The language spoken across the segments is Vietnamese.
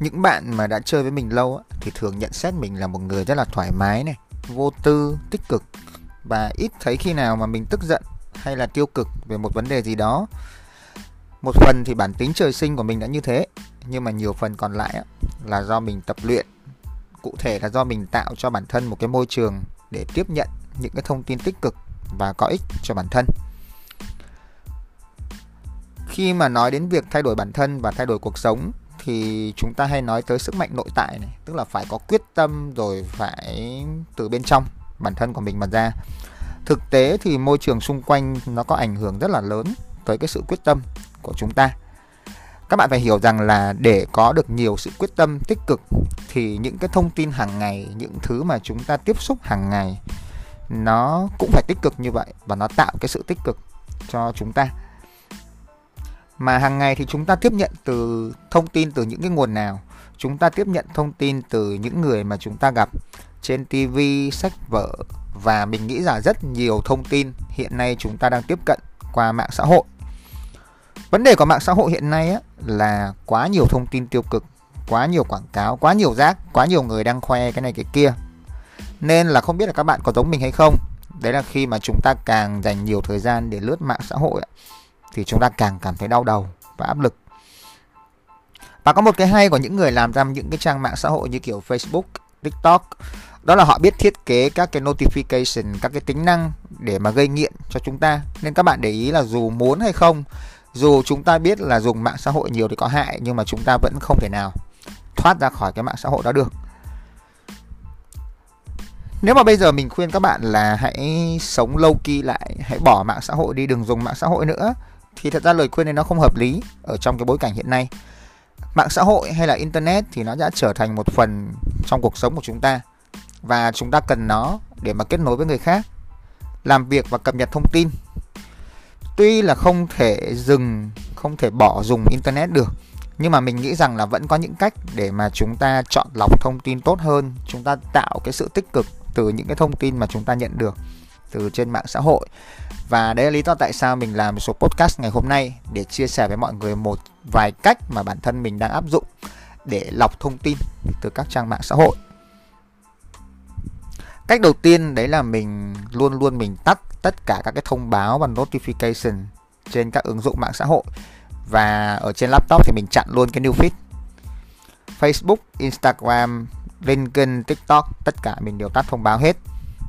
những bạn mà đã chơi với mình lâu á, thì thường nhận xét mình là một người rất là thoải mái này vô tư tích cực. Và ít thấy khi nào mà mình tức giận hay là tiêu cực về một vấn đề gì đó. Một phần thì bản tính trời sinh của mình đã như thế nhưng mà nhiều phần còn lại á, là do mình tập luyện. Cụ thể là do mình tạo cho bản thân một cái môi trường để tiếp nhận những cái thông tin tích cực và có ích cho bản thân. Khi mà nói đến việc thay đổi bản thân và thay đổi cuộc sống thì chúng ta hay nói tới sức mạnh nội tại này, tức là phải có quyết tâm rồi phải từ bên trong bản thân của mình mà ra. Thực tế thì môi trường xung quanh nó có ảnh hưởng rất là lớn tới cái sự quyết tâm của chúng ta. Các bạn phải hiểu rằng là để có được nhiều sự quyết tâm tích cực thì những cái thông tin hàng ngày, những thứ mà chúng ta tiếp xúc hàng ngày, nó cũng phải tích cực như vậy và nó tạo cái sự tích cực cho chúng ta mà hàng ngày thì chúng ta tiếp nhận từ thông tin từ những cái nguồn nào chúng ta tiếp nhận thông tin từ những người mà chúng ta gặp trên TV, sách vở và mình nghĩ là rất nhiều thông tin hiện nay chúng ta đang tiếp cận qua mạng xã hội. Vấn đề của mạng xã hội hiện nay á, là quá nhiều thông tin tiêu cực, quá nhiều quảng cáo, quá nhiều rác, quá nhiều người đang khoe cái này cái kia. Nên là không biết là các bạn có giống mình hay không. Đấy là khi mà chúng ta càng dành nhiều thời gian để lướt mạng xã hội thì chúng ta càng cảm thấy đau đầu và áp lực. Và có một cái hay của những người làm ra những cái trang mạng xã hội như kiểu Facebook, TikTok đó là họ biết thiết kế các cái notification, các cái tính năng để mà gây nghiện cho chúng ta. Nên các bạn để ý là dù muốn hay không, dù chúng ta biết là dùng mạng xã hội nhiều thì có hại nhưng mà chúng ta vẫn không thể nào thoát ra khỏi cái mạng xã hội đó được. Nếu mà bây giờ mình khuyên các bạn là hãy sống lâu kỳ lại, hãy bỏ mạng xã hội đi, đừng dùng mạng xã hội nữa thì thật ra lời khuyên này nó không hợp lý ở trong cái bối cảnh hiện nay. Mạng xã hội hay là internet thì nó đã trở thành một phần trong cuộc sống của chúng ta và chúng ta cần nó để mà kết nối với người khác, làm việc và cập nhật thông tin. Tuy là không thể dừng, không thể bỏ dùng internet được, nhưng mà mình nghĩ rằng là vẫn có những cách để mà chúng ta chọn lọc thông tin tốt hơn, chúng ta tạo cái sự tích cực từ những cái thông tin mà chúng ta nhận được từ trên mạng xã hội. Và đấy là lý do tại sao mình làm số podcast ngày hôm nay để chia sẻ với mọi người một vài cách mà bản thân mình đang áp dụng để lọc thông tin từ các trang mạng xã hội. Cách đầu tiên đấy là mình luôn luôn mình tắt tất cả các cái thông báo và notification trên các ứng dụng mạng xã hội. Và ở trên laptop thì mình chặn luôn cái new feed. Facebook, Instagram, LinkedIn, TikTok tất cả mình đều tắt thông báo hết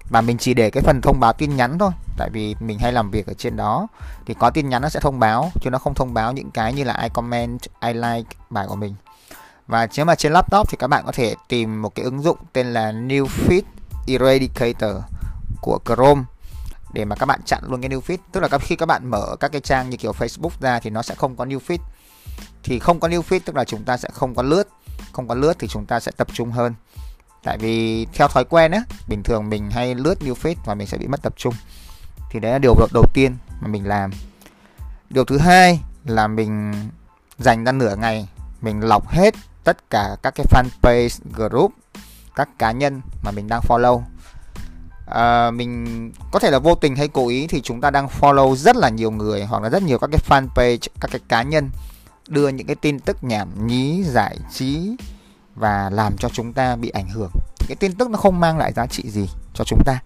và mình chỉ để cái phần thông báo tin nhắn thôi tại vì mình hay làm việc ở trên đó. Thì có tin nhắn nó sẽ thông báo chứ nó không thông báo những cái như là ai comment, ai like bài của mình. Và nếu mà trên laptop thì các bạn có thể tìm một cái ứng dụng tên là New Feed Eradicator của Chrome để mà các bạn chặn luôn cái new feed. Tức là khi các bạn mở các cái trang như kiểu Facebook ra thì nó sẽ không có new feed. Thì không có new feed tức là chúng ta sẽ không có lướt không có lướt thì chúng ta sẽ tập trung hơn tại vì theo thói quen á bình thường mình hay lướt new feed và mình sẽ bị mất tập trung. Thì đấy là điều đầu tiên mà mình làm. Điều thứ hai là mình dành ra nửa ngày mình lọc hết tất cả các cái fanpage group các cá nhân mà mình đang follow. À, mình có thể là vô tình hay cố ý thì chúng ta đang follow rất là nhiều người hoặc là rất nhiều các cái fanpage các cái cá nhân đưa những cái tin tức nhảm nhí giải trí và làm cho chúng ta bị ảnh hưởng. Cái tin tức nó không mang lại giá trị gì cho chúng ta.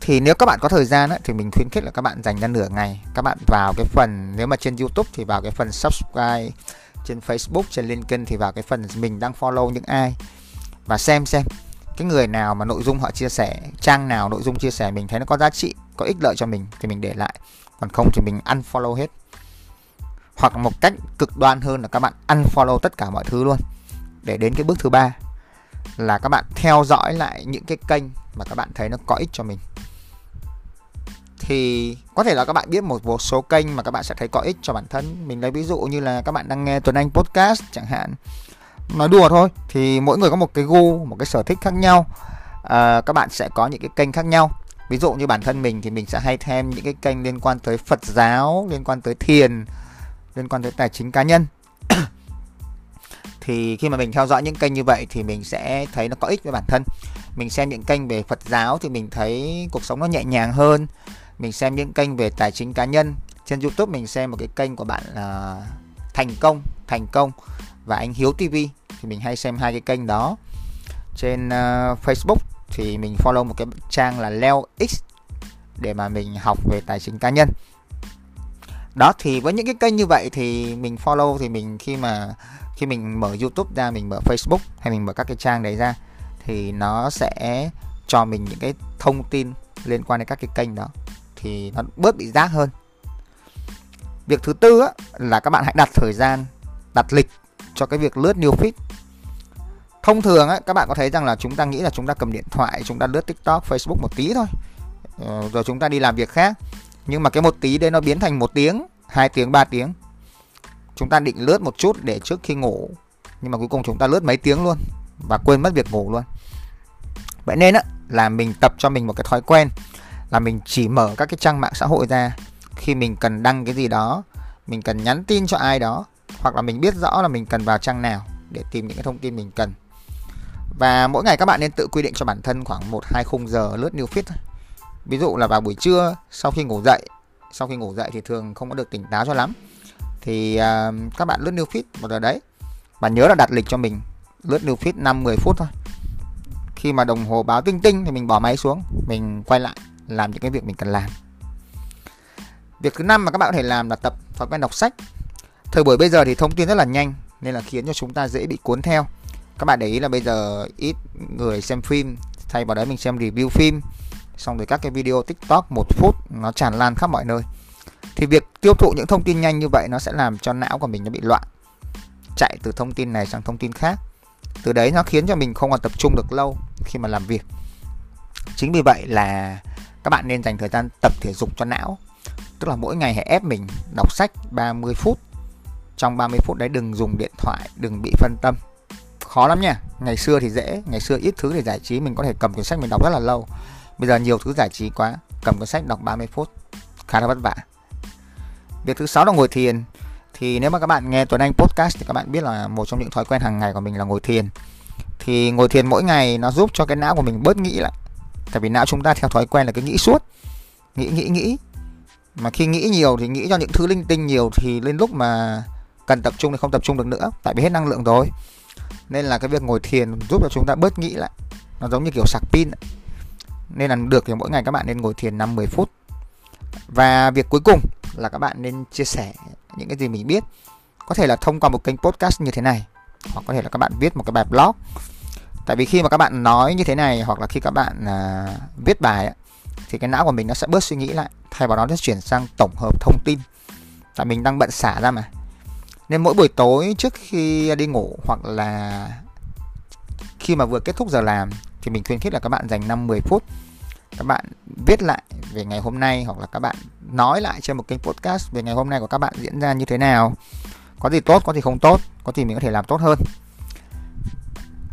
Thì nếu các bạn có thời gian ấy, thì mình khuyến khích là các bạn dành ra nửa ngày các bạn vào cái phần nếu mà trên YouTube thì vào cái phần subscribe trên Facebook trên LinkedIn thì vào cái phần mình đang follow những ai và xem xem cái người nào mà nội dung họ chia sẻ trang nào nội dung chia sẻ mình thấy nó có giá trị có ích lợi cho mình thì mình để lại. Còn không thì mình unfollow hết hoặc một cách cực đoan hơn là các bạn unfollow tất cả mọi thứ luôn. Để đến cái bước thứ ba là các bạn theo dõi lại những cái kênh mà các bạn thấy nó có ích cho mình. Thì có thể là các bạn biết một, một số kênh mà các bạn sẽ thấy có ích cho bản thân. Mình lấy ví dụ như là các bạn đang nghe Tuấn Anh podcast chẳng hạn. Nói đùa thôi thì mỗi người có một cái gu một cái sở thích khác nhau. À, các bạn sẽ có những cái kênh khác nhau. Ví dụ như bản thân mình thì mình sẽ hay thêm những cái kênh liên quan tới Phật giáo liên quan tới thiền liên quan tới tài chính cá nhân. Thì khi mà mình theo dõi những kênh như vậy thì mình sẽ thấy nó có ích với bản thân. Mình xem những kênh về Phật giáo thì mình thấy cuộc sống nó nhẹ nhàng hơn. Mình xem những kênh về tài chính cá nhân. Trên YouTube mình xem một cái kênh của bạn là thành công thành công và anh Hiếu TV thì mình hay xem hai cái kênh đó. Trên uh, Facebook thì mình follow một cái trang là Leo X để mà mình học về tài chính cá nhân đó thì với những cái kênh như vậy thì mình follow thì mình khi mà khi mình mở YouTube ra mình mở Facebook hay mình mở các cái trang đấy ra thì nó sẽ cho mình những cái thông tin liên quan đến các cái kênh đó. Thì nó bớt bị rác hơn. Việc thứ tư á, là các bạn hãy đặt thời gian đặt lịch cho cái việc lướt new feed. Thông thường á, các bạn có thấy rằng là chúng ta nghĩ là chúng ta cầm điện thoại chúng ta lướt tiktok facebook một tí thôi. Ờ, rồi chúng ta đi làm việc khác nhưng mà cái một tí đấy nó biến thành một tiếng, hai tiếng, ba tiếng. Chúng ta định lướt một chút để trước khi ngủ. Nhưng mà cuối cùng chúng ta lướt mấy tiếng luôn và quên mất việc ngủ luôn. Vậy nên á, là mình tập cho mình một cái thói quen là mình chỉ mở các cái trang mạng xã hội ra. Khi mình cần đăng cái gì đó, mình cần nhắn tin cho ai đó, hoặc là mình biết rõ là mình cần vào trang nào để tìm những cái thông tin mình cần. Và mỗi ngày các bạn nên tự quy định cho bản thân khoảng 1 2 khung giờ lướt new feed Ví dụ là vào buổi trưa sau khi ngủ dậy, sau khi ngủ dậy thì thường không có được tỉnh táo cho lắm. Thì uh, các bạn lướt newsfeed một giờ đấy. Và nhớ là đặt lịch cho mình lướt new feed 5 10 phút thôi. Khi mà đồng hồ báo tinh tinh thì mình bỏ máy xuống, mình quay lại làm những cái việc mình cần làm. Việc thứ năm mà các bạn có thể làm là tập thói quen đọc sách. Thời buổi bây giờ thì thông tin rất là nhanh nên là khiến cho chúng ta dễ bị cuốn theo. Các bạn để ý là bây giờ ít người xem phim, thay vào đấy mình xem review phim, xong rồi các cái video tiktok một phút nó tràn lan khắp mọi nơi. Thì việc tiêu thụ những thông tin nhanh như vậy nó sẽ làm cho não của mình nó bị loạn. Chạy từ thông tin này sang thông tin khác. Từ đấy nó khiến cho mình không còn tập trung được lâu khi mà làm việc. Chính vì vậy là các bạn nên dành thời gian tập thể dục cho não. Tức là mỗi ngày hãy ép mình đọc sách 30 phút. Trong 30 phút đấy đừng dùng điện thoại, đừng bị phân tâm. Khó lắm nha. Ngày xưa thì dễ, ngày xưa ít thứ để giải trí. Mình có thể cầm quyển sách mình đọc rất là lâu bây giờ nhiều thứ giải trí quá, cầm cuốn sách đọc 30 phút, khá là vất vả. Việc thứ sáu là ngồi thiền. Thì nếu mà các bạn nghe Tuấn Anh podcast thì các bạn biết là một trong những thói quen hàng ngày của mình là ngồi thiền. Thì ngồi thiền mỗi ngày nó giúp cho cái não của mình bớt nghĩ lại. Tại vì não chúng ta theo thói quen là cứ nghĩ suốt. Nghĩ nghĩ nghĩ. Mà khi nghĩ nhiều thì nghĩ cho những thứ linh tinh nhiều thì lên lúc mà cần tập trung thì không tập trung được nữa. Tại vì hết năng lượng rồi. Nên là cái việc ngồi thiền giúp cho chúng ta bớt nghĩ lại. Nó giống như kiểu sạc pin nên là được thì mỗi ngày các bạn nên ngồi thiền 5 10 phút. Và việc cuối cùng là các bạn nên chia sẻ những cái gì mình biết. Có thể là thông qua một kênh podcast như thế này hoặc có thể là các bạn viết một cái bài blog. Tại vì khi mà các bạn nói như thế này hoặc là khi các bạn à, viết bài thì cái não của mình nó sẽ bớt suy nghĩ lại, thay vào đó nó chuyển sang tổng hợp thông tin. Tại mình đang bận xả ra mà. Nên mỗi buổi tối trước khi đi ngủ hoặc là khi mà vừa kết thúc giờ làm thì mình khuyến khích là các bạn dành 5 10 phút các bạn viết lại về ngày hôm nay hoặc là các bạn nói lại trên một kênh podcast về ngày hôm nay của các bạn diễn ra như thế nào. Có gì tốt, có gì không tốt, có gì mình có thể làm tốt hơn.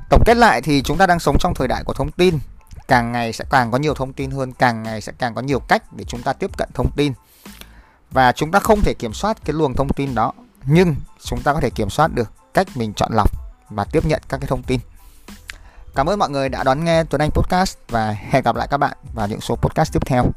Tổng kết lại thì chúng ta đang sống trong thời đại của thông tin. Càng ngày sẽ càng có nhiều thông tin hơn, càng ngày sẽ càng có nhiều cách để chúng ta tiếp cận thông tin. Và chúng ta không thể kiểm soát cái luồng thông tin đó, nhưng chúng ta có thể kiểm soát được cách mình chọn lọc và tiếp nhận các cái thông tin. Cảm ơn mọi người đã đón nghe Tuấn Anh Podcast và hẹn gặp lại các bạn vào những số podcast tiếp theo.